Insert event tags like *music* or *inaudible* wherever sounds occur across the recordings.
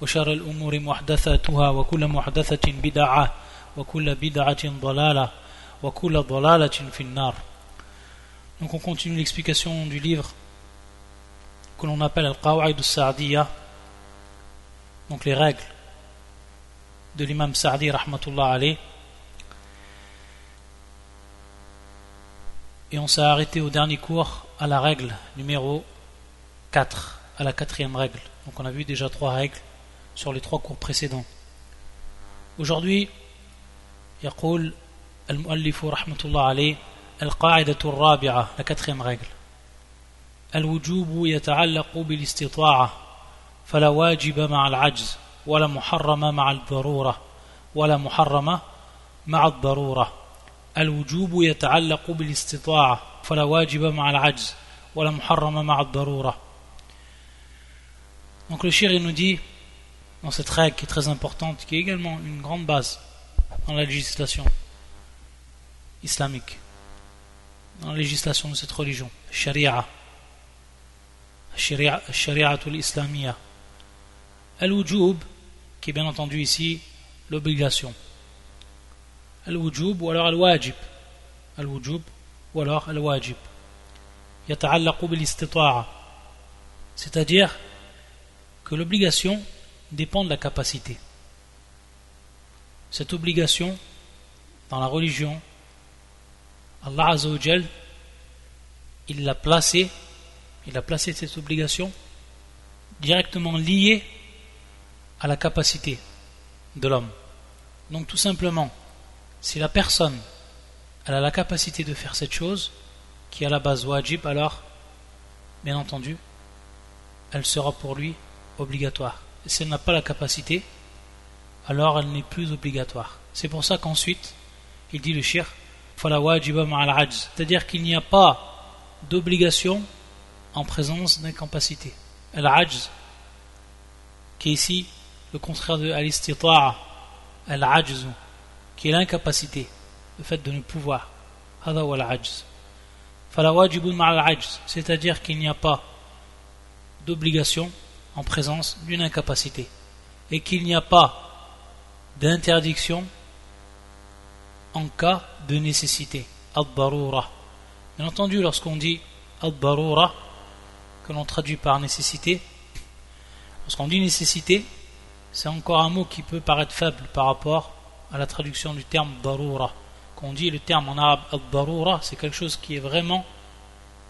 وشر الأمور محدثاتها وكل محدثة بدعة وكل بدعة ضلالة وكل ضلالة في النار Donc on continue l'explication du livre que l'on appelle Al-Qawa'id al-Sa'diyya donc les règles de l'imam Sa'di rahmatullah alayh et on s'est arrêté au dernier cours à la règle numéro 4 à la quatrième règle donc on a vu déjà trois règles Sur les trois cours précédents. Aujourd'hui يقول المؤلف رحمة الله عليه القاعدة الرابعة la quatrième règle. الوجوب يتعلق بالاستطاعة فلا واجب مع العجز ولا محرم مع الضرورة ولا محرم مع الضرورة. الوجوب يتعلق بالاستطاعة فلا واجب مع العجز ولا محرم مع الضرورة. Donc le shir il nous dit dans cette règle qui est très importante, qui est également une grande base dans la législation islamique, dans la législation de cette religion, Sharia, Sharia, Shari'atul Islamiyya. Al-Wujub, qui est bien entendu ici l'obligation. Al-Wujub ou alors Al-Wajib. Al-Wujub ou alors Al-Wajib. Bil C'est-à-dire que l'obligation dépend de la capacité. Cette obligation, dans la religion, Allah Azzawajal, il l'a placé, il a placé cette obligation directement liée à la capacité de l'homme. Donc tout simplement, si la personne a la capacité de faire cette chose, qui est à la base wajib, alors, bien entendu, elle sera pour lui obligatoire si elle n'a pas la capacité, alors elle n'est plus obligatoire. C'est pour ça qu'ensuite, il dit le shir, c'est-à-dire qu'il n'y a pas d'obligation en présence d'incapacité. Al-ajz, qui est ici le contraire de al-istita'a, al-ajz, qui est l'incapacité, le fait de ne pouvoir. C'est-à-dire qu'il n'y a pas d'obligation en présence d'une incapacité et qu'il n'y a pas d'interdiction en cas de nécessité. Ad-barura. Bien entendu, lorsqu'on dit ad-barura, que l'on traduit par nécessité, lorsqu'on dit nécessité, c'est encore un mot qui peut paraître faible par rapport à la traduction du terme barura. Quand on dit le terme en arabe ad-barura, c'est quelque chose qui est vraiment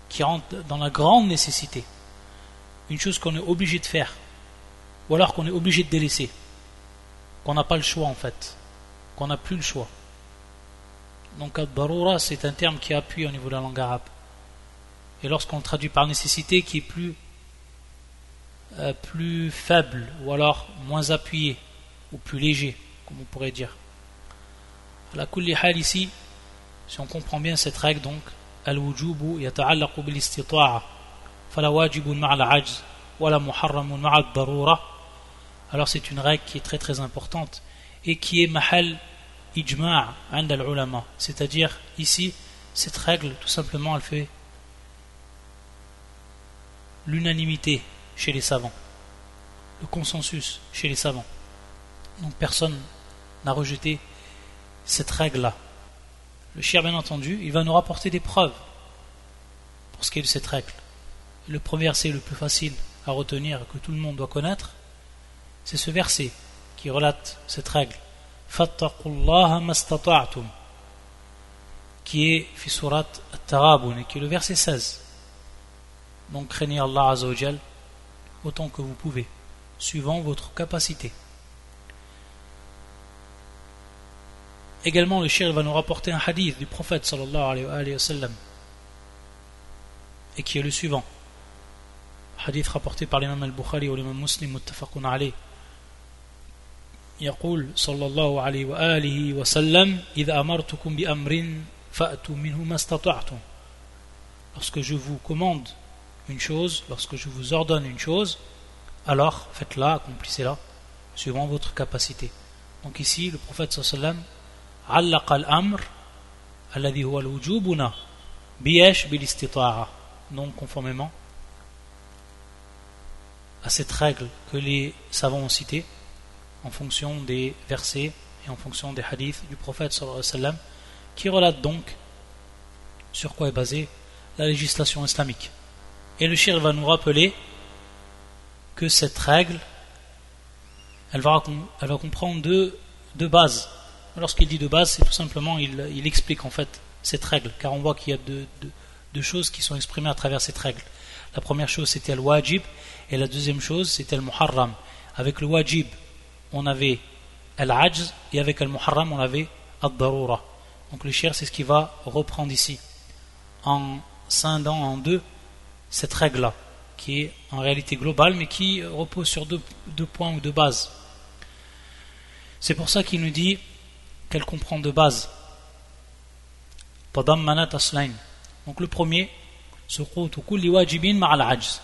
qui rentre dans la grande nécessité une chose qu'on est obligé de faire, ou alors qu'on est obligé de délaisser, qu'on n'a pas le choix en fait, qu'on n'a plus le choix. Donc al-barura c'est un terme qui appuie au niveau de la langue arabe. Et lorsqu'on traduit par nécessité, qui est plus, euh, plus faible, ou alors moins appuyé, ou plus léger, comme on pourrait dire. La hal ici, si on comprend bien cette règle donc, al-wujubu yata'allaqu bil alors c'est une règle qui est très très importante et qui est mahal ijma' al-ulama. C'est-à-dire ici cette règle tout simplement elle fait l'unanimité chez les savants le consensus chez les savants. Donc personne n'a rejeté cette règle là le chien bien entendu il va nous rapporter des preuves pour ce qui est de cette règle le premier verset le plus facile à retenir, que tout le monde doit connaître, c'est ce verset qui relate cette règle. qui est Fisurat Tarabun, qui est le verset 16. Donc craignez Allah Azzawajal autant que vous pouvez, suivant votre capacité. Également, le shir va nous rapporter un hadith du prophète sallallahu alayhi wa sallam, et qui est le suivant hadith rapporté par l'imam al-Bukhari ou l'imam muslim muttafaqun alayh يقول صلى الله عليه وآله وسلم إذا أمرتكم بأمر فأتوا منه ما استطعتم Lorsque je vous commande une chose, lorsque je vous ordonne une chose, alors faites-la, accomplissez-la, suivant votre capacité. Donc ici, le prophète sallallahu alayhi wa sallam, al-amr, alladhi huwa al-wujubuna, biyesh bil-istita'a. Donc conformément à cette règle que les savants ont citée, en fonction des versets et en fonction des hadiths du prophète sallallahu qui relate donc sur quoi est basée la législation islamique. Et le shir va nous rappeler que cette règle, elle va, elle va comprendre deux, deux bases. Lorsqu'il dit de base, c'est tout simplement, il, il, explique en fait cette règle, car on voit qu'il y a deux, deux, deux, choses qui sont exprimées à travers cette règle. La première chose, c'était le wajib, et la deuxième chose, c'était le muharram. Avec le wajib, on avait al-ajz, et avec le muharram, on avait ad-darura. Donc le shir, c'est ce qu'il va reprendre ici, en scindant en deux cette règle-là, qui est en réalité globale, mais qui repose sur deux, deux points ou deux bases. C'est pour ça qu'il nous dit qu'elle comprend deux bases. Donc le premier,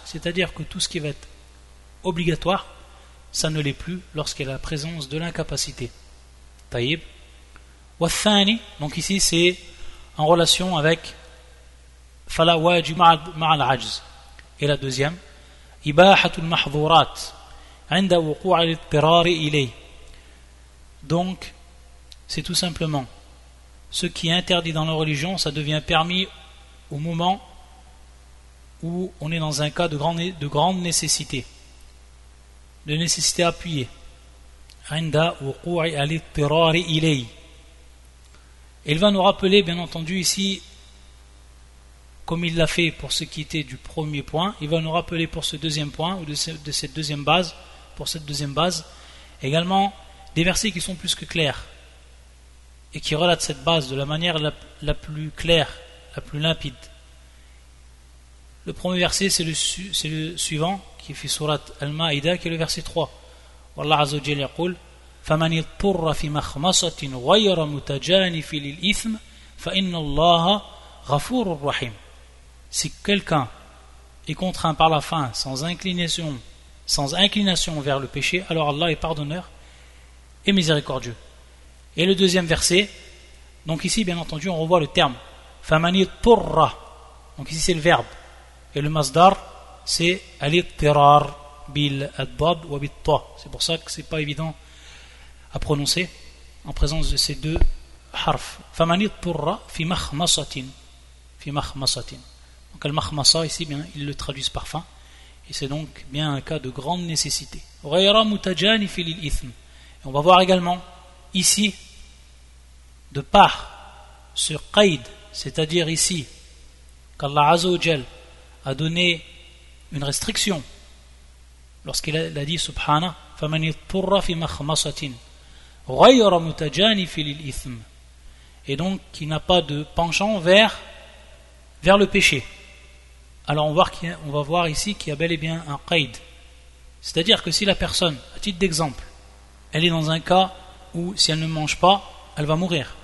c'est-à-dire que tout ce qui va être obligatoire, ça ne l'est plus lorsqu'il y a la présence de l'incapacité. Taïb. Donc ici, c'est en relation avec Et la deuxième, Ibahatul Mahdurat, ilay. Donc, c'est tout simplement ce qui est interdit dans la religion, ça devient permis au moment où on est dans un cas de grande, de grande nécessité, de nécessité appuyée. Il va nous rappeler, bien entendu, ici, comme il l'a fait pour ce qui était du premier point, il va nous rappeler pour ce deuxième point, ou de, cette deuxième base, pour cette deuxième base, également des versets qui sont plus que clairs, et qui relatent cette base de la manière la plus claire la plus limpide. Le premier verset, c'est le, le, suivant, qui fait surat Al-Ma'ida, qui est le verset 3. Wallah Azza wa yaqul, فَمَنِ اضْطُرَّ فِي مَخْمَصَةٍ غَيْرَ مُتَجَانِفٍ لِلْإِثْمِ فَإِنَّ اللَّهَ غَفُورٌ رَحِيمٌ si quelqu'un est contraint par la faim sans inclination, sans inclination vers le péché, alors Allah est pardonneur et miséricordieux. Et le deuxième verset, donc ici bien entendu on revoit le terme famani turra, donc ici c'est le verbe, et le masdar c'est al-ittirar bil adad wa C'est pour ça que c'est pas évident à prononcer en présence de ces deux harfs. Famani turra fi makhmasatin, fi makhmasatin. Donc al-mahmasa ici, bien, ils le traduisent par. Et c'est donc bien un cas de grande nécessité. Et on va voir également ici, de par ce qaïd, c'est-à-dire ici, qu'Allah a donné une restriction lorsqu'il a, dit subhana et donc qui n'a pas de penchant vers vers le péché alors on va, voir ici qu'il y a bel et bien un qaid. C'est-à-dire que si la personne, à titre d'exemple, elle est dans un cas où si elle ne mange pas, elle va mourir.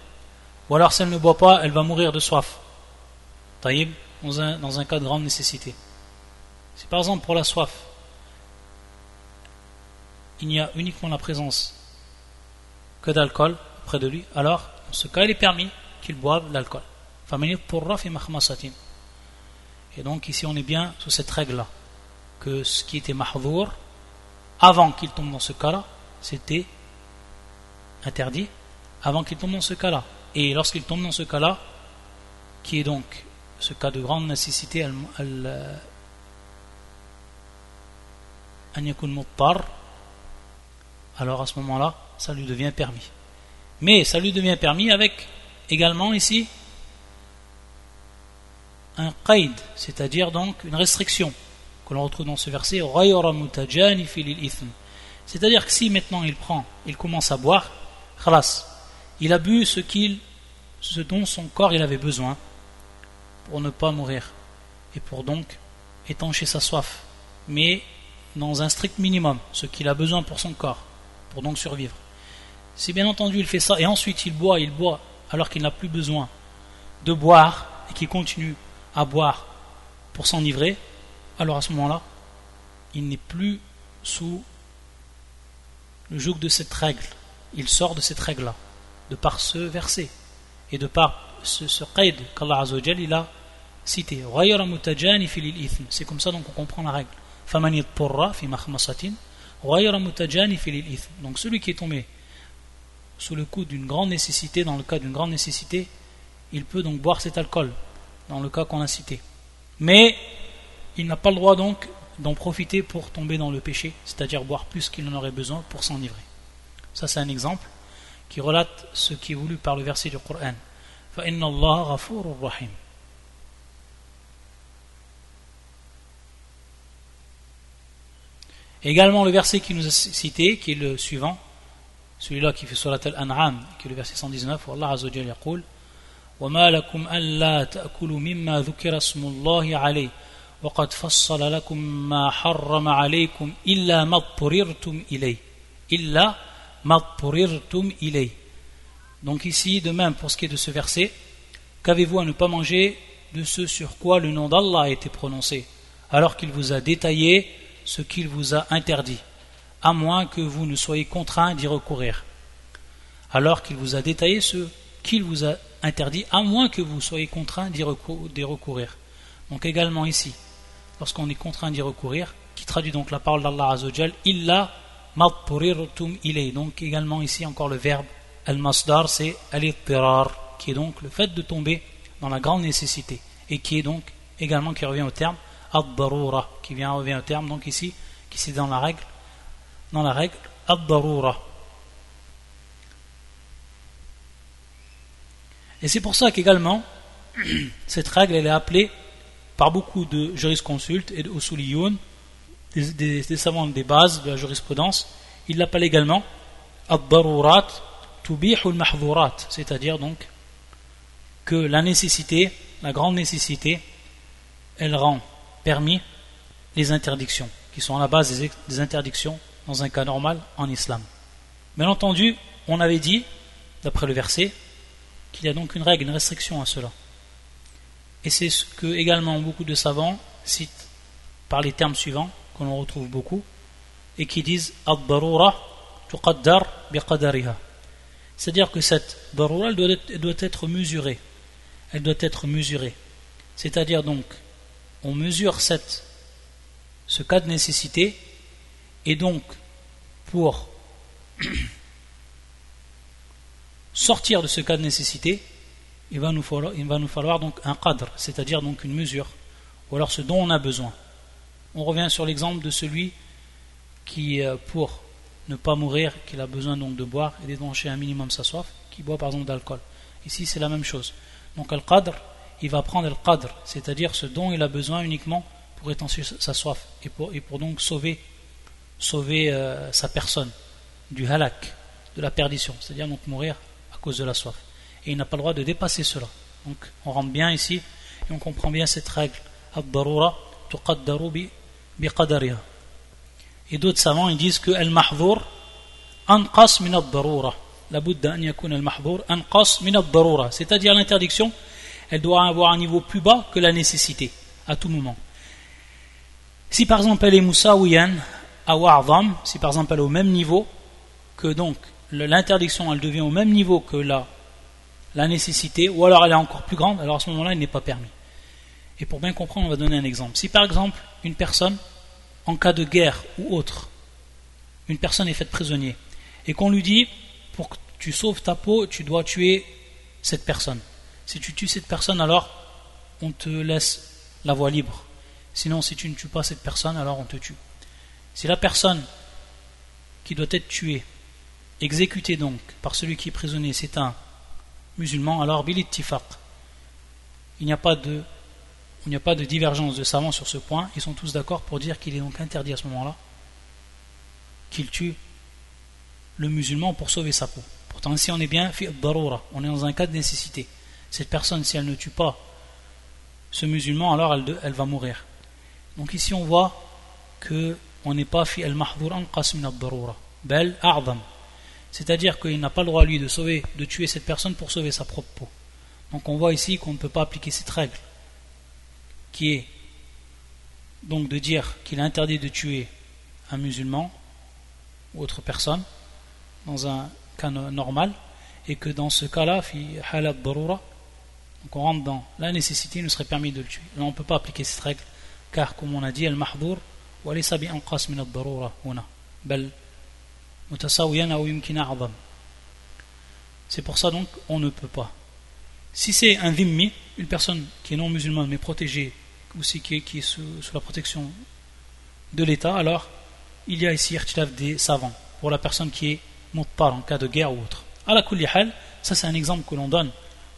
Ou alors si elle ne boit pas, elle va mourir de soif. Taïb, dans un, dans un cas de grande nécessité. Si par exemple pour la soif, il n'y a uniquement la présence que d'alcool près de lui, alors dans ce cas il est permis qu'il boive l'alcool. Et donc ici on est bien sous cette règle-là, que ce qui était mahdour, avant qu'il tombe dans ce cas-là, c'était interdit, avant qu'il tombe dans ce cas-là. Et lorsqu'il tombe dans ce cas-là, qui est donc ce cas de grande nécessité, alors à ce moment-là, ça lui devient permis. Mais ça lui devient permis avec également ici un qaid, c'est-à-dire donc une restriction que l'on retrouve dans ce verset c'est-à-dire que si maintenant il prend, il commence à boire, khalas, il a bu ce, dont son corps il avait besoin pour ne pas mourir et pour donc étancher sa soif, mais dans un strict minimum, ce qu'il a besoin pour son corps, pour donc survivre. Si bien entendu il fait ça et ensuite il boit, il boit alors qu'il n'a plus besoin de boire et qu'il continue à boire pour s'enivrer, alors à ce moment-là, il n'est plus sous le joug de cette règle. Il sort de cette règle-là, de par ce verset et de par ce, ce qaid qu'Allah il a cité. C'est comme ça donc on comprend la règle. Donc celui qui est tombé sous le coup d'une grande nécessité, dans le cas d'une grande nécessité, il peut donc boire cet alcool, dans le cas qu'on a cité. Mais il n'a pas le droit donc d'en profiter pour tomber dans le péché, c'est-à-dire boire plus qu'il en aurait besoin pour s'enivrer. Ça c'est un exemple qui relate ce qui est voulu par le verset du Coran. Également le verset qui nous a cité, qui est le suivant, celui-là qui fait surat al-An'am, qui est le verset 119, où Allah Azza wa yaqul وما لكم ألا تأكلوا مما ذكر اسم الله عليه وقد فصل لكم ما حرم عليكم إلا ما اضطررتم إليه إلا ilay. Donc ici, de même, pour ce qui est de ce verset, qu'avez-vous à ne pas manger de ce sur quoi le nom d'Allah a été prononcé, alors qu'il vous a détaillé ce qu'il vous a interdit, à moins que vous ne soyez contraint d'y recourir. Alors qu'il vous a détaillé ce qu'il vous a interdit, à moins que vous soyez contraint d'y recourir. Donc également ici, lorsqu'on est contraint d'y recourir, qui traduit donc la parole d'Allah Azzawajal, « Illa matpurirtum ilay. Donc également ici encore le verbe al-masdar, c'est al qui est donc le fait de tomber dans la grande nécessité, et qui est donc également qui revient au terme ad-darura, qui vient revient au terme donc ici, qui c'est dans la règle dans la règle ad-darura. Et c'est pour ça qu'également, *clears throat* cette règle elle est appelée par beaucoup de jurisconsultes et de usuliyoun, des, des, savants des bases de la jurisprudence, ils l'appellent également ad-darurat tubihul mahdurat, c'est-à-dire donc que la nécessité, la grande nécessité, elle rend permis les interdictions, qui sont à la base des interdictions dans un cas normal en islam. Bien entendu, on avait dit, d'après le verset, qu'il y a donc une règle, une restriction à cela. Et c'est ce que également beaucoup de savants citent par les termes suivants, qu'on en retrouve beaucoup, et qui disent Ad-darura tuqaddar biqadariha. C'est-à-dire que cette darura doit doit être mesurée. Elle doit être mesurée. C'est-à-dire donc, on mesure cette, ce cas de nécessité et donc, pour *coughs* sortir de ce cas de nécessité, il va nous falloir, il va nous falloir donc un cadre, c'est-à-dire donc une mesure, ou alors ce dont on a besoin. On revient sur l'exemple de celui qui, euh, pour ne pas mourir, qu'il a besoin donc de boire et d'étancher un minimum sa soif, qui boit par exemple d'alcool. Ici, c'est la même chose. Donc, al cadre, il va prendre cadre, c'est-à-dire ce dont il a besoin uniquement pour étancher sa soif et pour, donc sauver sauver euh, sa personne du halak, de la perdition, c'est-à-dire donc mourir à cause de la soif. Et il n'a pas le droit de dépasser cela. Donc on rentre bien ici et on comprend bien cette règle. Et d'autres savants ils disent que anqas min ad-darura. C'est-à-dire l'interdiction, elle doit avoir un niveau plus bas que la nécessité, à tout moment. Si par exemple elle est moussawiyan, si par exemple elle est au même niveau que donc l'interdiction elle devient au même niveau que la, la nécessité, ou alors elle est encore plus grande, alors à ce moment-là, il n'est pas permis. Et pour bien comprendre, on va donner un exemple. Si par exemple, une personne, en cas de guerre ou autre, une personne est faite prisonnier, et qu'on lui dit, pour que tu sauves ta peau, tu dois tuer cette personne. Si tu tues cette personne, alors on te laisse la voie libre. Sinon, si tu ne tues pas cette personne, alors on te tue. Si la personne qui doit être tuée, exécutée donc par celui qui est prisonnier, c'est un musulman, alors bilit tifaq. Il n'y a pas de il n'y a pas de divergence de savants sur ce point, ils sont tous d'accord pour dire qu'il est donc interdit à ce moment-là qu'il tue le musulman pour sauver sa peau. Pourtant, si on est bien, on est dans un cas de nécessité. Cette personne, si elle ne tue pas ce musulman, alors elle, va mourir. Donc ici, on voit que on n'est pas fi min al-darura bel a'zam C'est-à-dire qu'il n'a pas le droit, lui, de sauver, de tuer cette personne pour sauver sa propre peau. Donc on voit ici qu'on ne peut pas appliquer cette règle, qui est donc de dire qu'il est interdit de tuer un musulman ou autre personne dans un cas normal, et que dans ce cas-là, donc on rentre dans la nécessité, il nous serait permis de le tuer. Là on ne peut pas appliquer cette règle, car comme on a dit, c'est pour ça donc on ne peut pas. Si c'est un dhimmi, une personne qui est non musulmane mais protégée, ou qui est, qui est sous, la protection de l'État, alors il y a ici des savants pour la personne qui est muttar en cas de guerre ou autre. À la ça c'est un exemple que l'on donne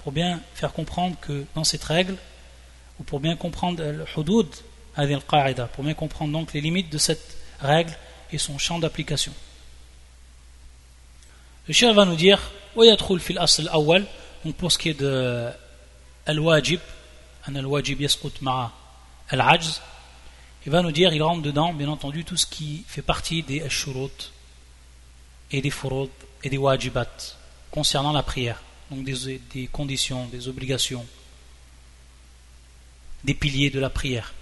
pour bien faire comprendre que dans cette règle, ou pour bien comprendre le hudud, pour bien comprendre donc les limites de cette règle et son champ d'application. Le cher va nous dire asl awal donc pour ce qui est de al-wajib al-wajib yasqut ma'a al-ajz il va nous dire il rentre dedans bien entendu tout ce qui fait partie des shurut et des furud et des wajibat concernant la prière. Donc des, des conditions des obligations des piliers de la prière.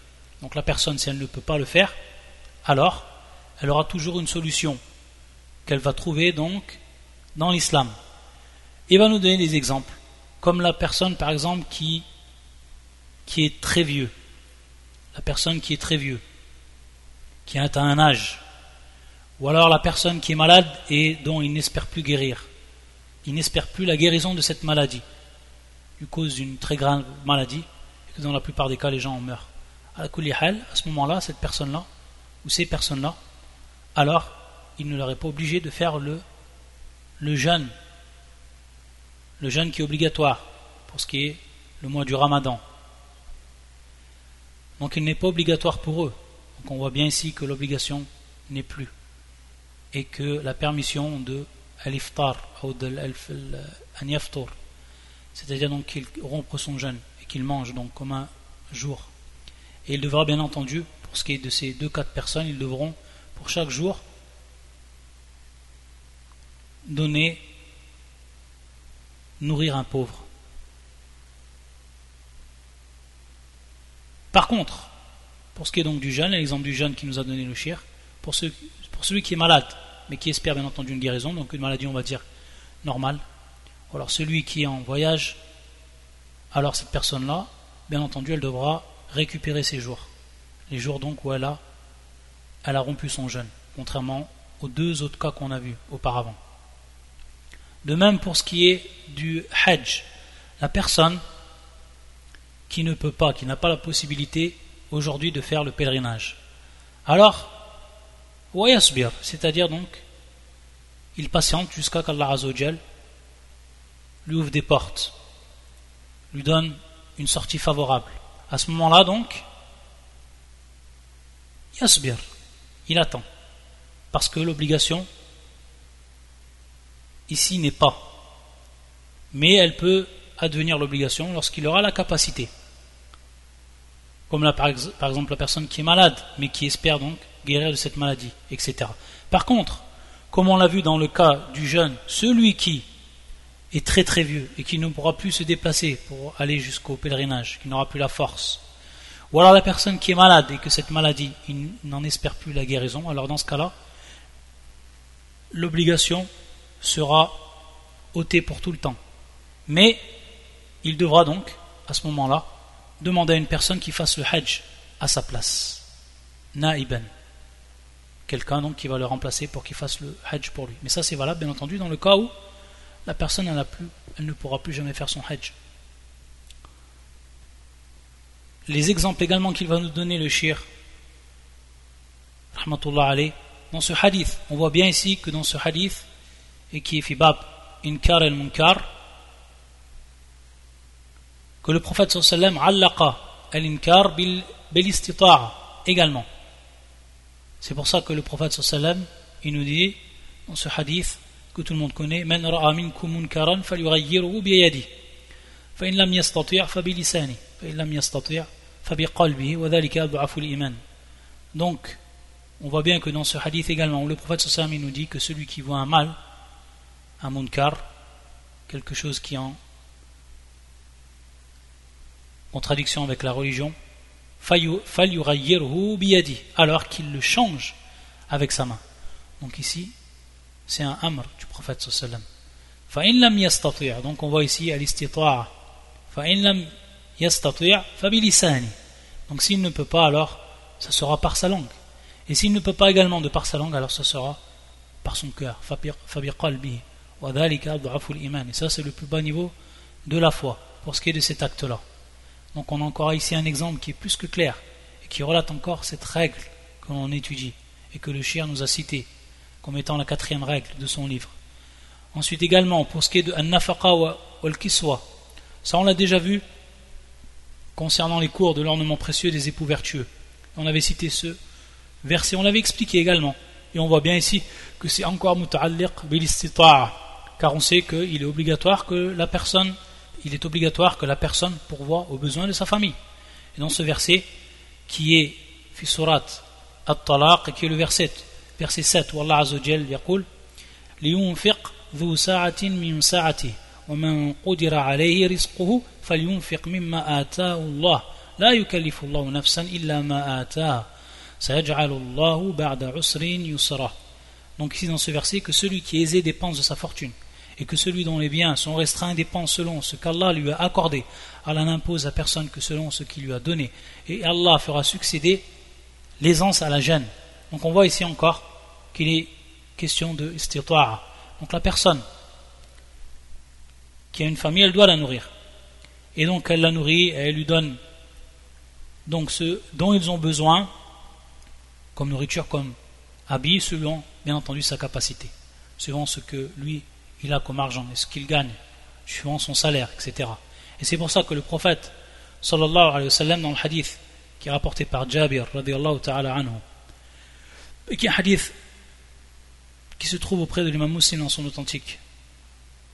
Donc la personne si elle ne peut pas le faire alors elle aura toujours une solution qu'elle va trouver donc dans l'islam. Il va nous donner des exemples, comme la personne par exemple qui, qui est très vieux, la personne qui est très vieux, qui atteint un âge, ou alors la personne qui est malade et dont il n'espère plus guérir, il n'espère plus la guérison de cette maladie, du cause d'une très grande maladie, et que dans la plupart des cas les gens en meurent. À ce moment-là, cette personne-là, ou ces personnes-là, alors il ne leur est pas obligé de faire le le jeûne, le jeûne qui est obligatoire pour ce qui est le mois du ramadan. Donc il n'est pas obligatoire pour eux. Donc on voit bien ici que l'obligation n'est plus. Et que la permission de al-iftar ou de c'est-à-dire donc qu'il rompt son jeûne et qu'il mange donc comme un jour. Et il devra bien entendu, pour ce qui est de ces deux de personnes, ils devront pour chaque jour donner, nourrir un pauvre. Par contre, pour ce qui est donc du jeûne, l'exemple du jeûne qui nous a donné le shir, pour, celui qui est malade, mais qui espère bien entendu une guérison, donc une maladie on va dire normale, alors celui qui est en voyage, alors cette personne-là, bien entendu, elle devra récupérer ses jours. Les jours donc où elle a, elle a rompu son jeûne, contrairement aux deux autres cas qu'on a vus auparavant. De même pour ce qui est du Hajj, la personne qui ne peut pas, qui n'a pas la possibilité aujourd'hui de faire le pèlerinage. Alors, wayasbir, c'est-à-dire donc, il patiente jusqu'à qu'Allah Azzawajal lui ouvre des portes, lui donne une sortie favorable. À ce moment-là donc, yasbir, il attend. Parce que l'obligation ici n'est pas. Mais elle peut advenir l'obligation lorsqu'il aura la capacité. Comme par, exemple la personne qui est malade, mais qui espère donc guérir de cette maladie, etc. Par contre, comme on l'a vu dans le cas du jeune, celui qui est très très vieux et qui ne pourra plus se déplacer pour aller jusqu'au pèlerinage, qui n'aura plus la force, ou alors la personne qui est malade et que cette maladie, il n'en espère plus la guérison, alors dans ce cas-là, l'obligation sera ôté pour tout le temps. Mais il devra donc, à ce moment-là, demander à une personne qui fasse le hajj à sa place. Na'iban. Quelqu'un donc qui va le remplacer pour qu'il fasse le hajj pour lui. Mais ça c'est valable bien entendu dans le cas où la personne elle, plus, elle ne pourra plus jamais faire son hajj. Les exemples également qu'il va nous donner le shir, dans ce hadith, on voit bien ici que dans ce hadith, et qui est fibab inkar el munkar que le prophète sallam allaqa al inkar bil également. C'est pour ça que le prophète sallam il nous dit dans ce hadith que tout le monde connaît man ra'a minkum munkaran falyughayyirhu bi yadihi fa in lam yastati' fa bi lisani fa in lam yastati' fa bi qalbihi wa dhalika adhafu al iman donc on voit bien que dans ce hadith également le prophète sallam il nous dit que celui qui voit un mal un munkar, quelque chose qui en contradiction avec la religion, alors qu'il le change avec sa main. Donc ici, c'est un amr du prophète sallam. Donc on voit ici al-istita'a. Donc s'il ne peut pas, alors ça sera par sa langue. Et s'il ne peut pas également de par sa langue, alors ça sera par son cœur. Et ça c'est le plus bas niveau de la foi pour ce qui est de cet acte-là. Donc on a encore ici un exemple qui est plus que clair et qui relate encore cette règle que l'on étudie et que le chien nous a cité comme étant la quatrième règle de son livre. Ensuite également, pour ce qui est de An-Nafaqa wa Al-Kiswa, ça on l'a déjà vu concernant les cours de l'ornement précieux des époux vertueux. On avait cité ce verset, on l'avait expliqué également. Et on voit bien ici que c'est encore muta'alliq bil car on sait qu'il est obligatoire que la personne il est obligatoire que la personne pourvoie aux besoins de sa famille. Et dans ce verset, qui est fi surat at-talaq, qui est le verset, verset 7, où Allah Azzawajal yaqul, لينفق ذو ساعة من ساعته ومن قدر عليه رزقه فلينفق مما آتاه الله لا يكلف الله نفسا إلا ما آتاه سيجعل الله بعد عسر يسرا Donc ici dans ce verset que celui qui est aisé dépense de sa fortune et que celui dont les biens sont restreints dépend selon ce qu'Allah lui a accordé. Allah n'impose à personne que selon ce qu'il lui a donné. Et Allah fera succéder l'aisance à la gêne. Donc on voit ici encore qu'il est question de istita'a. Donc la personne qui a une famille, elle doit la nourrir. Et donc elle la nourrit elle lui donne donc ce dont ils ont besoin, comme nourriture, comme habit, selon bien entendu sa capacité, selon ce que lui il a comme argent et ce qu'il gagne, suivant son salaire, etc. Et c'est pour ça que le prophète, sallallahu alayhi wa sallam, dans le hadith qui est rapporté par Jabir, radiallahu ta'ala anhu, et qui est un hadith qui se trouve auprès de l'imam Muslim dans son authentique,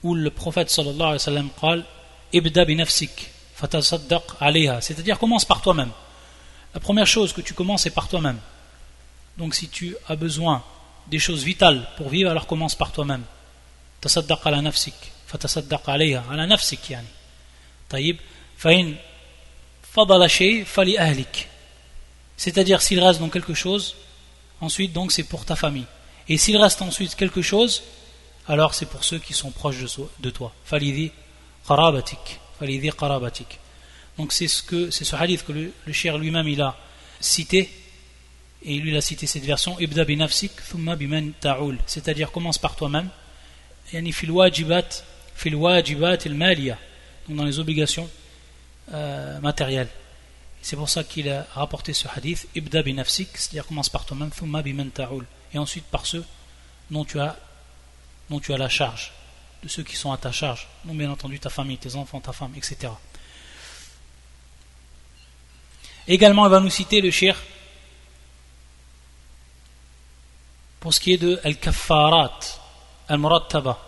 où le prophète sallallahu alayhi wa sallam قال ibda binafsik fatasaddaq alayha c'est-à-dire commence par toi-même la première chose que tu commences est par toi-même donc si tu as besoin des choses vitales pour vivre alors commence par toi-même تصدق على نفسك فتصدق عليها على نفسك يعني طيب فإن فضل شيء فلأهلك c'est-à-dire s'il reste donc quelque chose ensuite donc c'est pour ta famille et s'il reste ensuite quelque chose alors c'est pour ceux qui sont proches de toi falidhi qarabatik falidhi qarabatik donc c'est ce que c'est ce hadith que le, le cher lui-même il a cité et lui il a cité cette version ibda bi nafsik thumma biman ta'ul c'est-à-dire commence par toi-même يعني في الواجبات في الواجبات المالية dans les obligations euh, matérielles c'est pour ça qu'il a rapporté ce hadith ibda bi nafsik c'est-à-dire commence par toi-même thumma bi man ta'ul et ensuite par ceux dont tu as dont tu as la charge de ceux qui sont à ta charge donc bien entendu ta famille tes enfants ta femme etc également il va nous citer le shir pour ce qui est de al-kaffarat al-murattaba.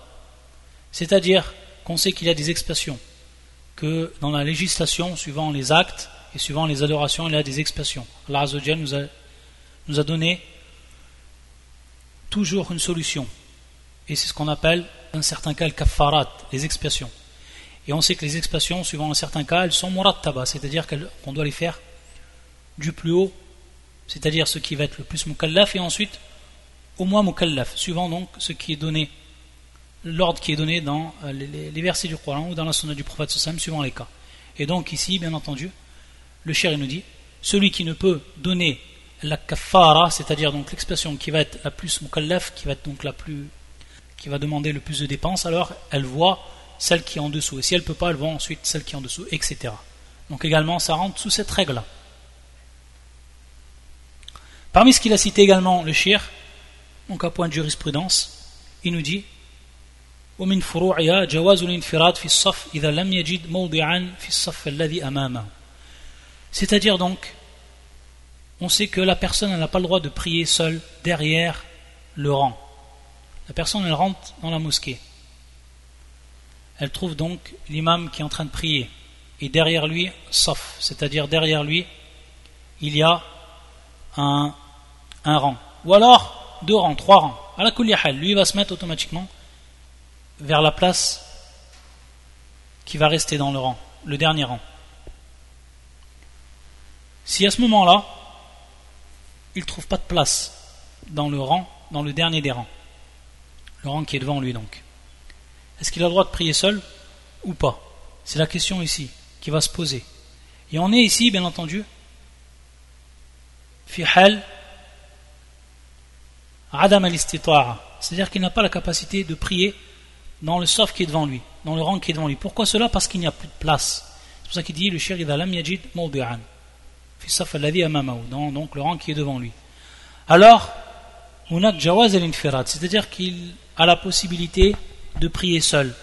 C'est-à-dire qu'on sait qu'il y a des expressions, que dans la législation, suivant les actes et suivant les adorations, il y a des expressions. Allah nous a, nous a donné toujours une solution. Et c'est ce qu'on appelle, dans certains cas, le kaffarat, les expressions. Et on sait que les expressions, suivant un certain cas, elles sont murattaba, c'est-à-dire qu'on doit les faire du plus haut, c'est-à-dire ce qui va être le plus mukallaf, et ensuite au moins mukallaf, suivant donc ce qui est donné, l'ordre qui est donné dans euh, les, versets du Coran ou dans la sunna du prophète sallam, suivant les cas. Et donc ici, bien entendu, le cher nous dit, celui qui ne peut donner la kafara, c'est-à-dire donc l'expression qui va être la plus mukallaf, qui va donc la plus, qui va demander le plus de dépenses, alors elle voit celle qui est en dessous. Et si elle ne peut pas, elle voit ensuite celle qui est en dessous, etc. Donc également, ça rentre sous cette règle-là. Parmi ce qu'il a cité également, le shir, donc un point de jurisprudence, il nous dit C'est-à-dire donc, on sait que la personne n'a pas le droit de prier seule derrière le rang. La personne, elle rentre dans la mosquée. Elle trouve donc l'imam qui est en train de prier. Et derrière lui, sauf, c'est-à-dire derrière lui, il y a un, un rang. Ou alors, deux rangs, trois rangs. À la lui va se mettre automatiquement vers la place qui va rester dans le rang, le dernier rang. Si à ce moment-là, il ne trouve pas de place dans le rang, dans le dernier des rangs, le rang qui est devant lui donc, est-ce qu'il a le droit de prier seul ou pas? C'est la question ici qui va se poser. Et on est ici, bien entendu, fi adam c'est-à-dire qu'il n'a pas la capacité de prier dans le sof qui est devant lui, dans le rang qui est devant lui. Pourquoi cela? Parce qu'il n'y a plus de place. C'est pour ça qu'il dit le shir lam yajid dans donc le rang qui est devant lui. Alors, c'est-à-dire qu'il a la possibilité de prier seul,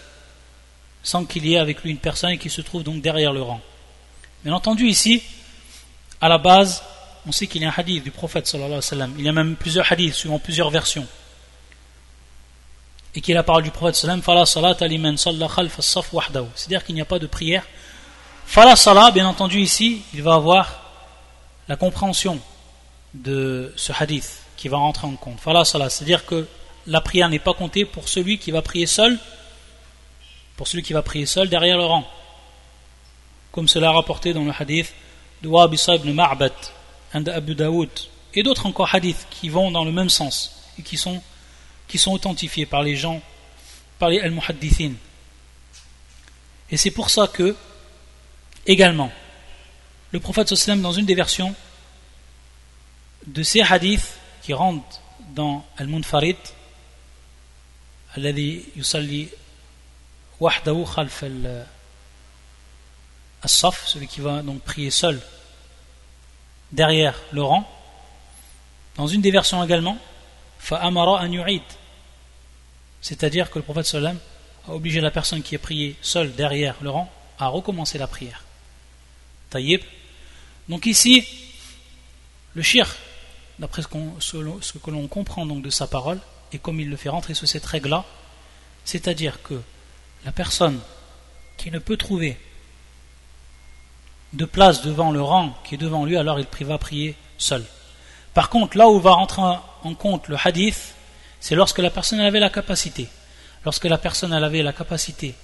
sans qu'il y ait avec lui une personne qui se trouve donc derrière le rang. Bien entendu, ici, à la base, on sait qu'il y a un hadith du prophète sallallahu alayhi wa. Il y a même plusieurs hadiths, suivant plusieurs versions. Et qu'il y a la parole du prophète sallallahu alayhi wa sallam, C'est-à-dire qu'il n'y a pas de prière. Fala salat, bien entendu, ici, il va avoir la compréhension de ce hadith qui va rentrer en compte. Fala salat, c'est-à-dire que la prière n'est pas comptée pour celui qui va prier seul, pour celui qui va prier seul derrière le rang. Comme cela rapporté dans le hadith de Wabisa ibn Ma'bad, and Abu Daoud, et d'autres encore hadiths qui vont dans le même sens et qui sont, qui sont authentifiés par les gens, par les al-muhaddithin. Et c'est pour ça que, également, le prophète sallam dans une des versions de ces hadiths qui rentrent dans al-munfarid, الذي يصلي وحده خلف الصف celui qui va donc prier seul derrière le rang. Dans une des versions également, Fa'amara an. C'est-à-dire que le prophète sallam a obligé la personne qui est prié seule derrière le rang à recommencer la prière. Taïb. Donc ici, le shir, d'après ce, que l'on comprend donc de sa parole, et comme il le fait rentrer sous cette règle-là, c'est-à-dire que la personne qui ne peut trouver de place devant le rang qui est devant lui, alors il va prier seul. Par contre, là où va rentrer en compte le hadith, c'est lorsque la personne avait la capacité. Lorsque la personne avait la capacité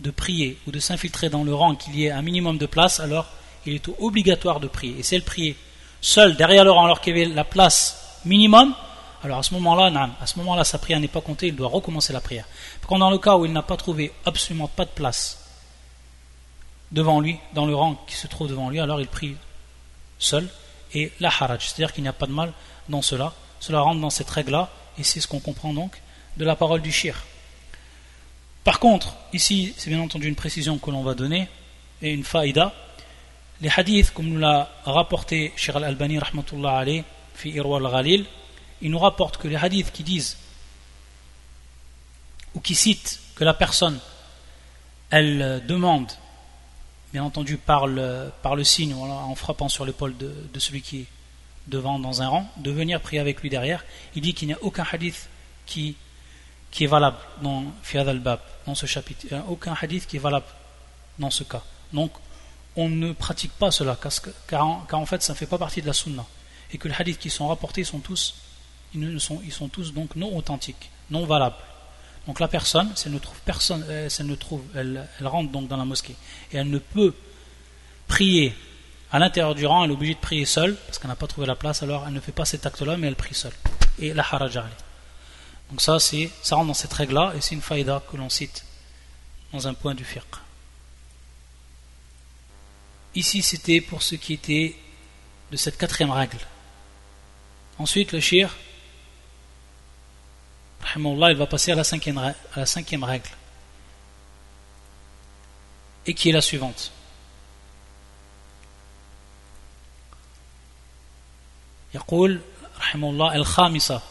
de prier ou de s'infiltrer dans le rang, qu'il y ait un minimum de place, alors il est obligatoire de prier. Et c'est le prier seul derrière le rang alors qu'il y avait la place minimum, alors à ce moment-là, à ce moment-là, sa prière n'est pas comptée, il doit recommencer la prière. Par contre, dans le cas où il n'a pas trouvé absolument pas de place devant lui, dans le rang qui se trouve devant lui, alors il prie seul et la haraj, c'est-à-dire qu'il n'y a pas de mal dans cela. Cela rentre dans cette règle-là, et c'est ce qu'on comprend donc de la parole du shir. Par contre, ici, c'est bien entendu une précision que l'on va donner, et une faïda. Les hadiths, comme nous l'a rapporté Shir al-Albani, rahmatullah alayh, fi Irwa al-Ghalil, il nous rapporte que les hadiths qui disent, ou qui citent que la personne, elle demande bien entendu par le, par le signe, en frappant sur l'épaule de, celui qui est devant dans un rang, de venir prier avec lui derrière. Il dit qu'il n'y a aucun hadith qui, qui est valable dans al-Bab, dans ce chapitre. Il n'y a aucun hadith qui est valable dans ce cas. Donc, on ne pratique pas cela, car, en, fait, ça ne fait pas partie de la sunna. Et que les hadiths qui sont rapportés sont tous, ils, sont, ils sont tous donc non authentiques, non valables. Donc la personne, si elle ne trouve personne, euh, elle, ne trouve, elle, rentre donc dans la mosquée et elle ne peut prier à l'intérieur du rang, elle est obligée de prier seule parce qu'elle n'a pas trouvé la place, alors elle ne fait pas cet acte-là, mais elle prie seule. Et la haraja. Donc ça, c'est, ça rentre dans cette règle-là et c'est une faïda que l'on cite dans un point du fiqh. Ici, c'était pour ce qui était de cette quatrième règle. Ensuite, le shir il va passer à la cinquième, à la cinquième règle, et qui est la suivante. يقول رحمه الله الخامسة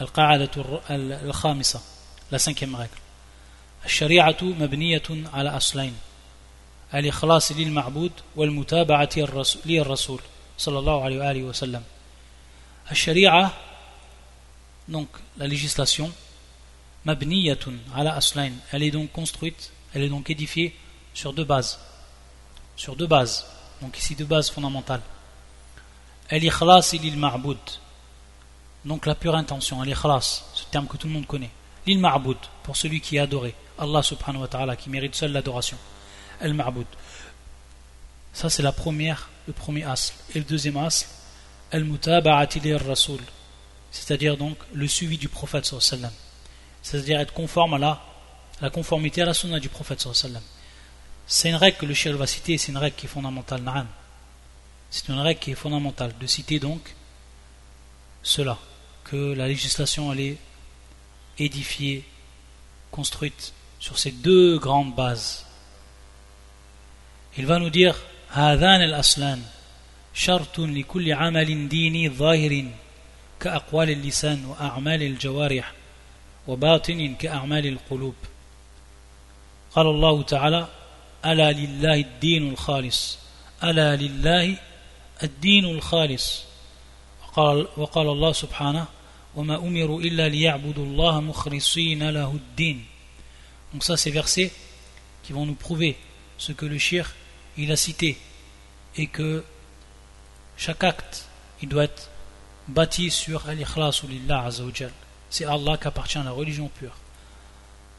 القاعدة الخامسة la cinquième règle الشريعة مبنية على أصلين الإخلاص للمعبود والمتابعة للرسول صلى الله عليه وآله وسلم الشريعة donc la législation, mabniyatun ala aslain, elle est donc construite, elle est donc édifiée sur deux bases. Sur deux bases, donc ici deux bases fondamentales. Al-ikhlas il ma'boud, donc la pure intention, al-ikhlas, ce terme que tout le monde connaît. Lil ma'boud, pour celui qui est adoré. Allah subhanahu wa ta'ala, qui mérite seul l'adoration. El ma'boud. Ça, c'est la première, le premier asl. Et le deuxième asl, El mutaba'ati rasul C'est-à-dire donc le suivi du prophète sallallahu C'est-à-dire être conforme à la, la conformité à la sunna du prophète sallallahu C'est une règle que le shir va citer, c'est une règle qui est fondamentale. C'est une règle qui est fondamentale de citer donc cela, que la législation elle est édifiée, construite sur ces deux grandes bases. Il va nous dire هذان الأصلان شرط لكل عمل ديني ظاهر كأقوال اللسان وأعمال الجوارح وباطن كأعمال القلوب. قال الله تعالى ألا لله الدين الخالص. ألا لله الدين الخالص. وقال, وقال الله سبحانه وما أمروا إلا ليعبدوا الله مخلصين له الدين. Donc ça c'est versets qui vont nous prouver ce que le shir il a cité et chaque acte il doit être bâti sur al-ikhlas lillah azawajal c'est Allah qu'appartient la religion pure.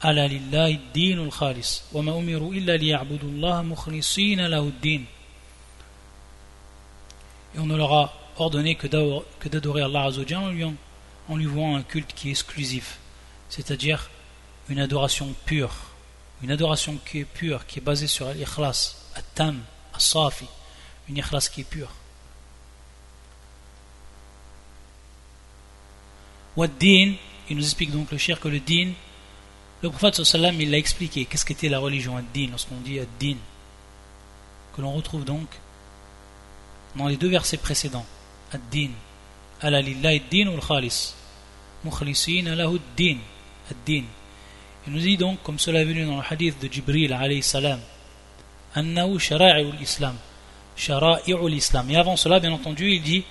Ala lillahi dinul khalis wa ma illa liya'budu Allah mukhlisina lahu din et on ne leur a ordonné que d'adorer Allah azawajal en lui, en lui vouant un culte qui est exclusif. C'est-à-dire une adoration pure, une adoration qui est pure, qui est basée sur l'ikhlas, at-tam, as-safi, une ikhlas qui est pure. Wad-din, il nous explique donc le cher que le din, le prophète sallam il l'a expliqué, qu'est-ce qu'était la religion ad-din, lorsqu'on dit ad-din, que l'on retrouve donc dans les deux versets précédents, ad-din, ala lillahi ad-din ou al-khalis, mukhlisin lahu ad-din, ad-din, il nous dit donc, comme cela est venu dans le hadith de Jibril alayhi salam, Annahu shara'i'ul islam. Shara'i'ul islam. Et avant cela, bien entendu, il dit,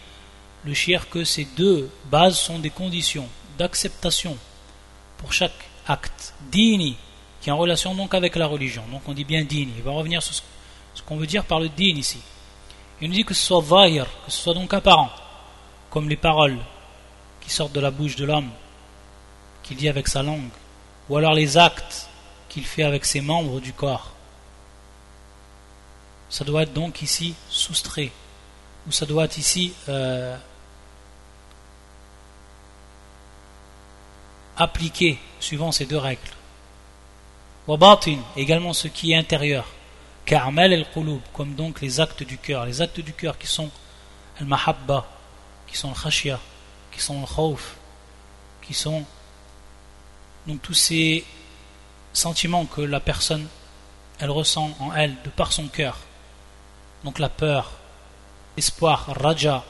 le shir, que ces deux bases sont des conditions d'acceptation pour chaque acte. Dini, qui est en relation donc avec la religion. Donc on dit bien dini. Il va revenir sur ce qu'on veut dire par le din ici. Il nous dit que ce soit zahir, que ce soit donc apparent, comme les paroles qui sortent de la bouche de l'homme, qu'il dit avec sa langue, ou alors les actes qu'il fait avec ses membres du corps. Ça doit être donc ici soustrait, ou ça doit être ici euh, appliqué suivant ces deux règles. Wabatin, également ce qui est intérieur. Karmel el qulub, comme donc les actes du cœur. Les actes du cœur qui sont al mahabba, qui sont le khashia, qui sont le khawf, qui sont donc tous ces sentiments que la personne elle ressent en elle de par son cœur donc la peur l'espoir raja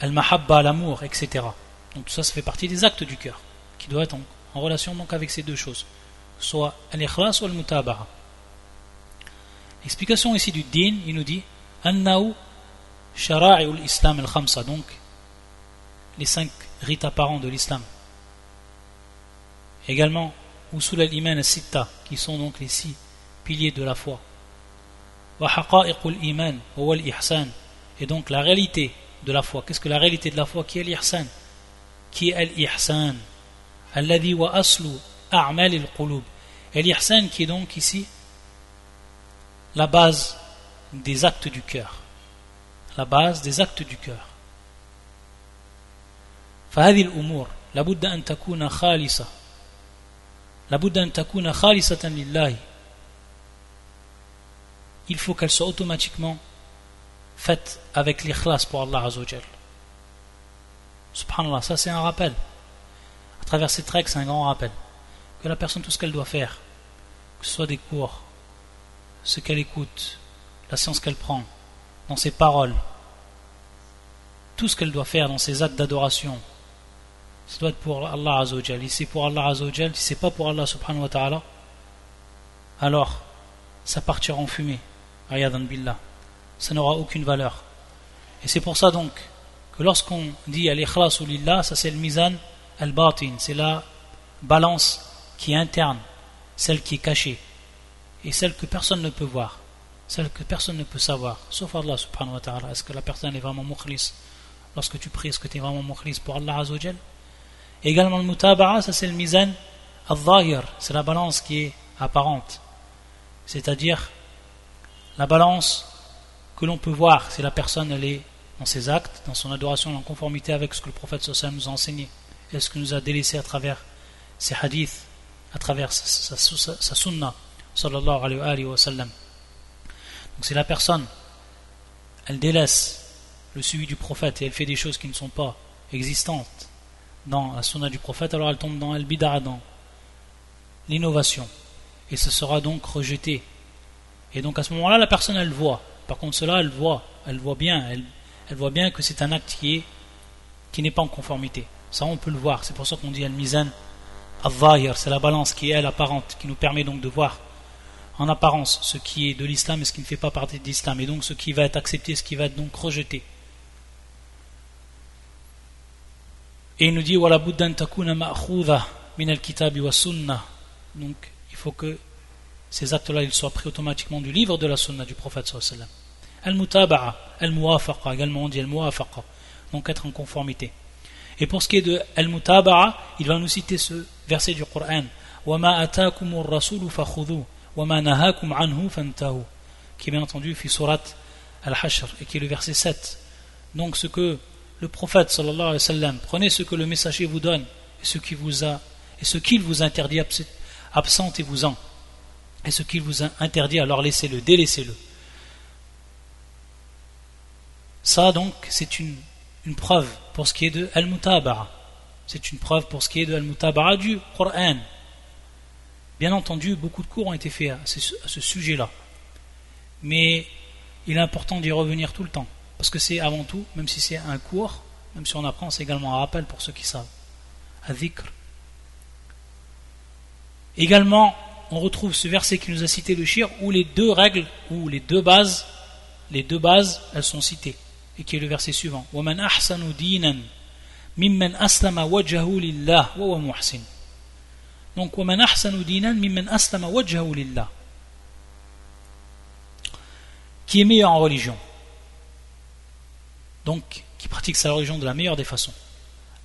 al-mahabba l'amour etc donc tout ça ça fait partie des actes du cœur qui doivent être en, relation donc avec ces deux choses soit al-ikhlas ou al-mutabaha l'explication ici du din il nous dit annahu shara'i'ul islam al-khamsa donc les cinq rites apparents de l'islam. Également, Usul al-Iman al-Sitta, qui sont donc les six piliers de la foi. Wa iman ihsan Et donc la réalité de la foi. Qu'est-ce que la réalité de la foi? Qui est l'ihsan? Qui est l'ihsan Alladhi wa aslu a'mal al-qulub. Et l'ihsan qui est donc ici la base des actes du cœur. La base des actes du cœur. فهذه الأمور لابد أن تكون خالصة لابد أن تكون خالصة لله il faut qu'elle soit automatiquement faite avec l'ikhlas pour Allah Azzawajal. Subhanallah, ça c'est un rappel. À travers cette règle, c'est un grand rappel. Que la personne, tout ce qu'elle doit faire, que ce soit des cours, ce qu'elle écoute, la science qu'elle prend, dans ses paroles, tout ce qu'elle doit faire dans ses actes d'adoration, ça doit être pour Allah Azzawajal. Si c'est pour Allah Azzawajal, si c'est pas pour Allah subhanahu wa ta'ala, alors ça partira en fumée. Ayadan billah. Ça n'aura aucune valeur. Et c'est pour ça donc que lorsqu'on dit al-ikhlas lillah, ça c'est le mizan al-batin, c'est la balance qui est interne, celle qui est cachée, et celle que personne ne peut voir, celle que personne ne peut savoir, sauf Allah subhanahu wa ta'ala. Est-ce que la personne est vraiment mukhlis Lorsque tu pries, est-ce que tu es vraiment mukhlis pour Allah Azzawajal Également le mutaba'a, ça c'est le mizan al-zahir, c'est la balance qui est apparente. C'est-à-dire la balance que l'on peut voir si la personne elle est dans ses actes, dans son adoration, en conformité avec ce que le prophète sallallahu nous a enseigné et ce que nous a délaissé à travers ses hadiths, à travers sa, sa, sallallahu alayhi wa sallam. Donc si la personne elle délaisse le suivi du prophète et elle fait des choses qui ne sont pas existantes dans la sunna du prophète, alors elle tombe dans al-bid'a, dans l'innovation. Et ce sera donc rejeté. Et donc à ce moment-là, la personne elle voit. Par contre, cela, elle voit, elle voit bien, elle voit bien que c'est un acte qui est qui n'est pas en conformité. Ça, on peut le voir. C'est pour ça qu'on dit al-mizan al c'est la balance qui est elle apparente, qui nous permet donc de voir en apparence ce qui est de l'islam et ce qui ne fait pas partie de l'islam, et donc ce qui va être accepté, ce qui va être donc rejeté. Et il nous dit wala takuna ma'khudha min al-kitab wa sunnah. Donc il faut que ces actes-là ils soient pris automatiquement du livre de la sunna du prophète sallallahu. Al-mutaba'a, al-muwafaqa, également on dit al-muwafaqa, donc être en conformité. Et pour ce qui est de al-mutaba'a, il va nous citer ce verset du Coran وَمَا أَتَاكُمُ الرَّسُولُ فَخُذُوهُ وَمَا نَهَاكُمْ عَنْهُ فَانْتَهُ qui est bien entendu fi surat al-Hashr et qui est le verset 7. Donc ce que le prophète sallallahu alayhi wa sallam, prenez ce que le messager vous donne et ce qu'il vous a et ce qu'il vous interdit absentez-vous-en et ce qu'il vous interdit alors laissez-le, délaissez-le. Ça donc c'est une, une, preuve pour ce qui est de al-mutabara. C'est une preuve pour ce qui est de al-mutabara du Coran. Bien entendu, beaucoup de cours ont été faits à ce sujet-là. Mais il est important d'y revenir tout le temps. Parce que c'est avant tout, même si c'est un cours, même si on apprend, c'est également un rappel pour ceux qui savent. Adhikr. Également, on retrouve ce verset qui nous a cité le shir, où les deux règles, ou les deux bases, les deux bases, elles sont citées Et qui est le verset suivant. وَمَنْ أَحْسَنُ دِينًا مِمَّنْ أَسْلَمَ وَجْهَهُ لِلَّهِ وَهُوَ مُحْسِنٌ Donc, وَمَنْ أَحْسَنُ دِينًا مِمَّنْ أَسْلَمَ وَجْهَهُ لِلَّهِ Qui est meilleur en religion donc qui pratique sa religion de la meilleure des façons.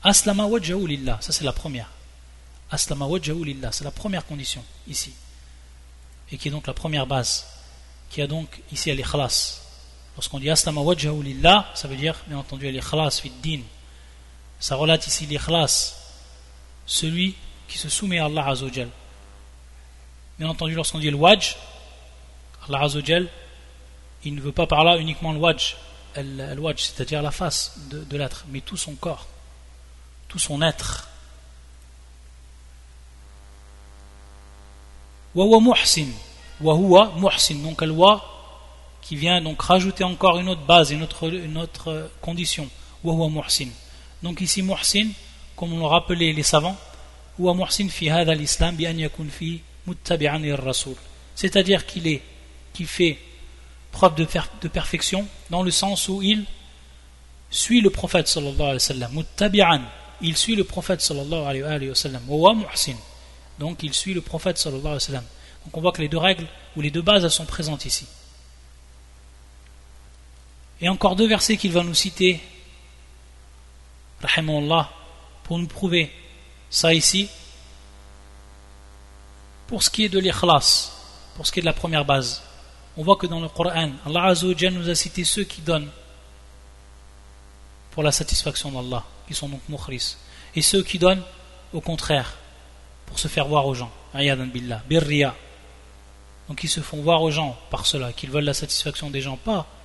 Aslama wajjahu lillah, ça c'est la première. Aslama wajjahu lillah, c'est la première condition ici. Et qui est donc la première base, qui a donc ici al-ikhlas. Lorsqu'on dit aslama wajjahu lillah, ça veut dire bien entendu al-ikhlas fit din. Ça relate ici l'ikhlas, celui qui se soumet à Allah azawajal. Bien entendu, lorsqu'on dit le wajj, Allah azawajal, il ne veut pas par là uniquement le wajj, al c'est-à-dire la face de, l'être, mais tout son corps, tout son être. Wawa muhsin, wahuwa muhsin, donc al qui vient donc rajouter encore une autre base, une autre, une autre condition. Wahuwa muhsin. Donc ici muhsin, comme l'ont rappelé les savants, huwa muhsin fi hada l'islam bi an yakun fi muttabi'an rasul. C'est-à-dire qu'il est, qui fait preuve de, de, perfection dans le sens où il suit le prophète sallallahu alayhi wa sallam muttabi'an il suit le prophète sallallahu alayhi wa sallam muhsin donc il suit le prophète sallallahu alayhi wa sallam donc on voit que les deux règles ou les deux bases elles sont présentes ici et encore deux versets qu'il va nous citer. Rahimahullah pour nous prouver ça ici. Pour ce qui est de l'ikhlas pour ce qui est de la première base on voit que dans le Coran, Allah Azzawajal nous a cité ceux qui donnent pour la satisfaction d'Allah, qui sont donc mukhris, et ceux qui donnent au contraire, pour se faire voir aux gens, billah, birriya. Donc ils se font voir aux gens par cela, qu'ils veulent la satisfaction des gens, pas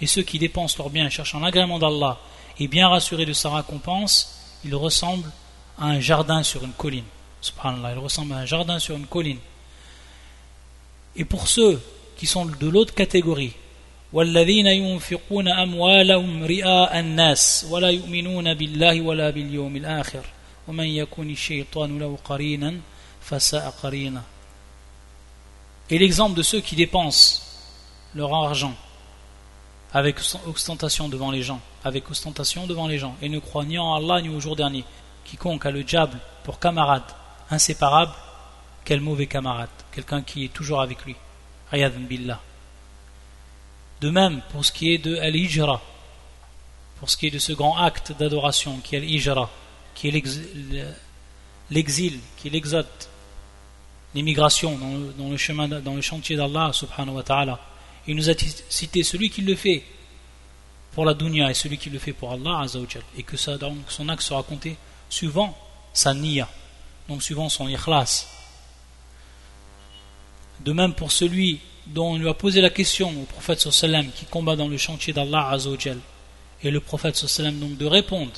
et ceux qui dépensent leurs biens cherchant l'agrément d'Allah et bien rassurés de sa récompense, ils ressemblent à un jardin sur une colline. Subhanallah, ils ressemblent à un jardin sur une colline. Et pour ceux qui sont de l'autre catégorie, والذين ينفقون أموالهم رئاء الناس ولا يؤمنون بالله ولا باليوم الآخر Et l'exemple de ceux qui dépensent leur argent avec ostentation devant les gens, avec ostentation devant les gens, et ne croient ni en Allah ni au jour dernier. Quiconque a le diable pour camarade inséparable, quel mauvais camarade, quelqu'un qui est toujours avec lui. billah. De même, pour ce qui est de al-hijra, pour ce qui est de ce grand acte d'adoration qui est al-hijra, qui est l'exil, qui est l'exode, l'immigration dans le chantier d'Allah subhanahu wa ta'ala. Il nous a cité celui qui le fait pour la dunya et celui qui le fait pour Allah et que son acte sera compté suivant sa niya, donc suivant son ikhlas. De même pour celui dont on lui a posé la question au prophète sallam qui combat dans le chantier d'Allah et le prophète sallam donc de répondre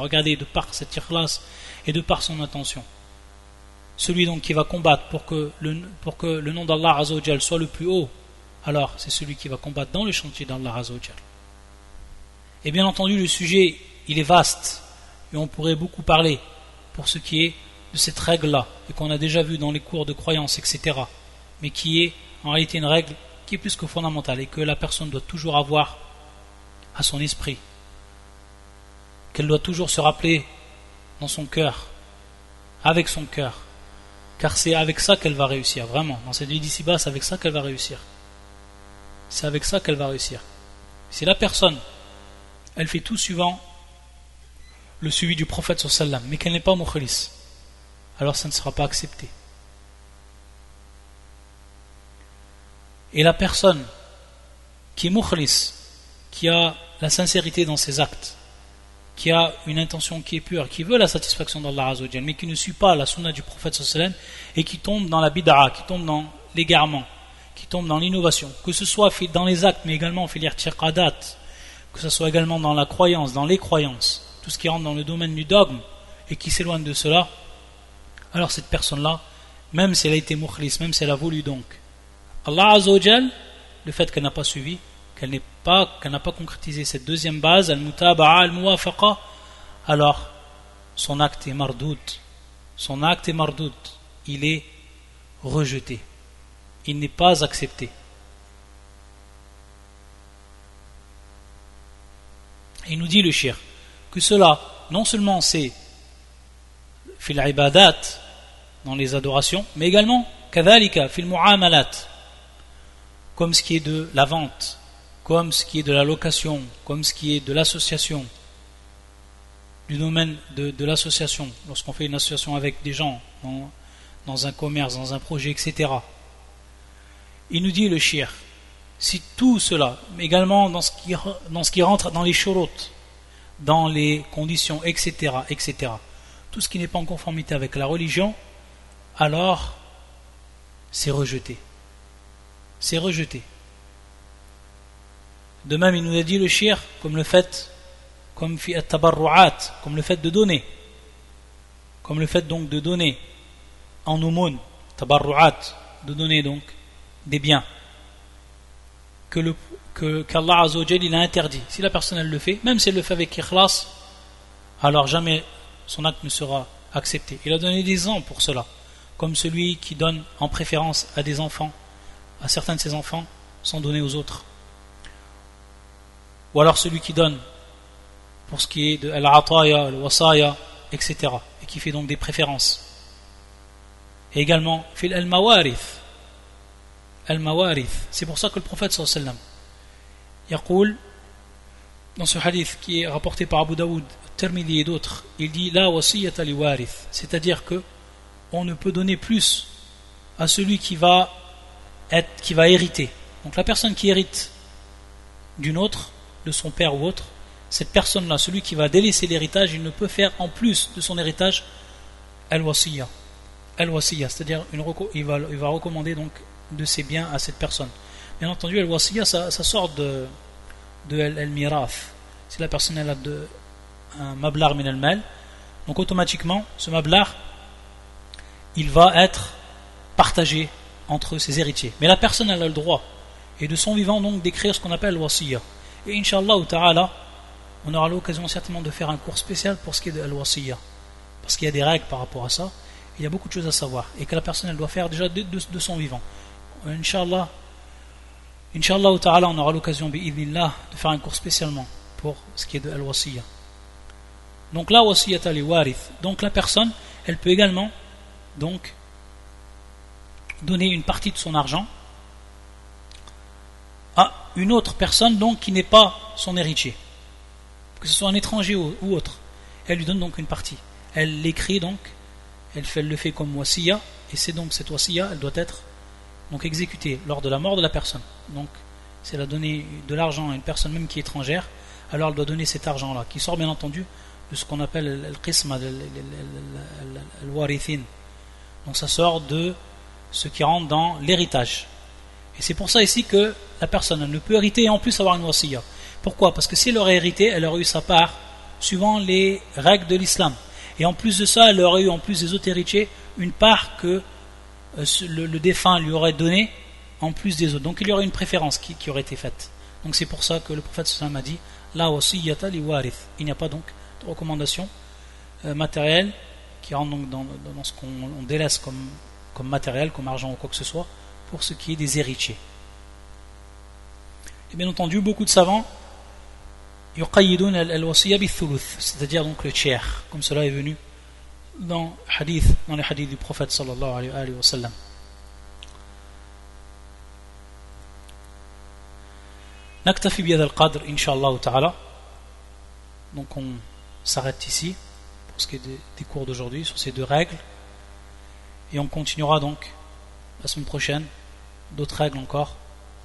regardez de par cette ikhlas et de par son attention celui donc qui va combattre pour que le, pour que le nom d'Allah soit le plus haut, alors c'est celui qui va combattre dans le chantier d'Allah Azzawajal. Et bien entendu, le sujet, il est vaste, et on pourrait beaucoup parler pour ce qui est de cette règle-là, et qu'on a déjà vu dans les cours de croyance, etc., mais qui est en réalité une règle qui est plus que fondamentale, et que la personne doit toujours avoir à son esprit, qu'elle doit toujours se rappeler dans son cœur, avec son cœur, car c'est avec ça qu'elle va réussir, vraiment. Dans cette vie d'ici-bas, c'est avec ça qu'elle va réussir. C'est avec ça qu'elle va réussir. Si la personne, elle fait tout suivant le suivi du prophète sallam, mais qu'elle n'est pas mukhlis, alors ça ne sera pas accepté. Et la personne qui est mukhlis, qui a la sincérité dans ses actes, qui a une intention qui est pure, qui veut la satisfaction d'Allah Azzawajal, mais qui ne suit pas la sunna du prophète sallam et qui tombe dans la bid'a, qui tombe dans l'égarement, qui tombe dans l'innovation, que ce soit dans les actes, mais également filière tirqadat, que ce soit également dans la croyance, dans les croyances, tout ce qui rentre dans le domaine du dogme et qui s'éloigne de cela, alors cette personne-là, même si elle a été mukhlis, même si elle a voulu donc, Allah Azzawajal, le fait qu'elle n'a pas suivi, qu'elle n'est pas, qu'elle n'a pas concrétisé cette deuxième base, al-mutaba'a, al-muwafaqa, alors son acte est mardout. Son acte est mardout. Il est rejeté. Il n'est pas accepté. il nous dit le shir que cela, non seulement c'est fil ibadat dans les adorations, mais également kadhalika fil mu'amalat comme ce qui est de la vente, comme ce qui est de la location, comme ce qui est de l'association, du domaine de, l'association, lorsqu'on fait une association avec des gens dans, un commerce, dans un projet, etc. Il nous dit le shir, si tout cela, mais également dans ce qui, dans ce qui rentre dans les chorotes, dans les conditions, etc., etc., tout ce qui n'est pas en conformité avec la religion, alors c'est rejeté. C'est rejeté. De même, il nous a dit le shir, comme le fait, comme comme le fait de donner, comme le fait donc de donner en aumône, tabarru'at, de donner donc des biens, que le que qu'Allah il a interdit. Si la personne le fait, même si elle le fait avec ikhlas, alors jamais son acte ne sera accepté. Il a donné des exemples pour cela, comme celui qui donne en préférence à des enfants, à certains de ses enfants, sans donner aux autres ou alors celui qui donne pour ce qui est de al-ataya, al-wasaya, etc. et qui fait donc des préférences. Et également, fil al-mawarith. Al-mawarith. C'est pour ça que le prophète sallallahu alayhi dans ce hadith qui est rapporté par Abu Daoud, Tirmidhi et d'autres, il dit la wasiyata li warith, c'est-à-dire que on ne peut donner plus à celui qui va être qui va hériter. Donc la personne qui hérite d'une autre de son père ou autre, cette personne-là, celui qui va délaisser l'héritage, il ne peut faire en plus de son héritage al-wasiya. Al-wasiya, c'est-à-dire il va, il va recommander donc de ses biens à cette personne. Bien entendu, al-wasiya, ça, sort de, de al-mirath. Si la personne elle a de, un mablar min al-mal, donc automatiquement, ce mablar, il va être partagé entre ses héritiers. Mais la personne elle a le droit, et de son vivant donc d'écrire ce qu'on appelle al-wasiya. Et Inch'Allah ta'ala, on aura l'occasion certainement de faire un cours spécial pour ce qui est de Al-Wasiyya. Parce qu'il y a des règles par rapport à ça. Il y a beaucoup de choses à savoir. Et que la personne, elle doit faire déjà de, son vivant. Inch'Allah, Inch'Allah ta'ala, on aura l'occasion, de faire un cours spécialement pour ce qui est de Al-Wasiyya. Donc la wasiyata li warith. Donc la personne, elle peut également donc donner une partie de son argent à une autre personne donc qui n'est pas son héritier, que ce soit un étranger ou, autre. Elle lui donne donc une partie. Elle l'écrit donc, elle, fait, le fait comme wasiya, et c'est donc cette wasiya, elle doit être donc exécutée lors de la mort de la personne. Donc, c'est elle a donné de l'argent à une personne même qui est étrangère, alors elle doit donner cet argent-là, qui sort bien entendu de ce qu'on appelle le qisma, le warithin. Donc ça sort de ce qui rentre dans l'héritage. Et c'est pour ça ici que la personne ne peut hériter et en plus avoir une wasiya. Pourquoi? Parce que si elle aurait hérité, elle aurait eu sa part suivant les règles de l'islam. Et en plus de ça, elle aurait eu, en plus des autres héritiers, une part que euh, le, défunt lui aurait donnée en plus des autres. Donc il y aurait une préférence qui, aurait été faite. Donc c'est pour ça que le prophète sallam a dit La wasiyata li warith. Il n'y a pas donc de recommandation euh, matérielle qui rentre donc dans, ce qu'on délaisse comme, comme matériel, comme argent ou quoi que ce soit, pour ce qui est des héritiers. Et bien entendu, beaucoup de savants c'est-à-dire donc le tiers, comme cela est venu dans, hadith, dans les hadiths du prophète sallallahu alayhi wa sallam. نكتفي بهذا القدر إن شاء الله تعالى donc on s'arrête ici pour ce qui est des cours d'aujourd'hui sur ces deux règles et on continuera donc la semaine prochaine d'autres règles encore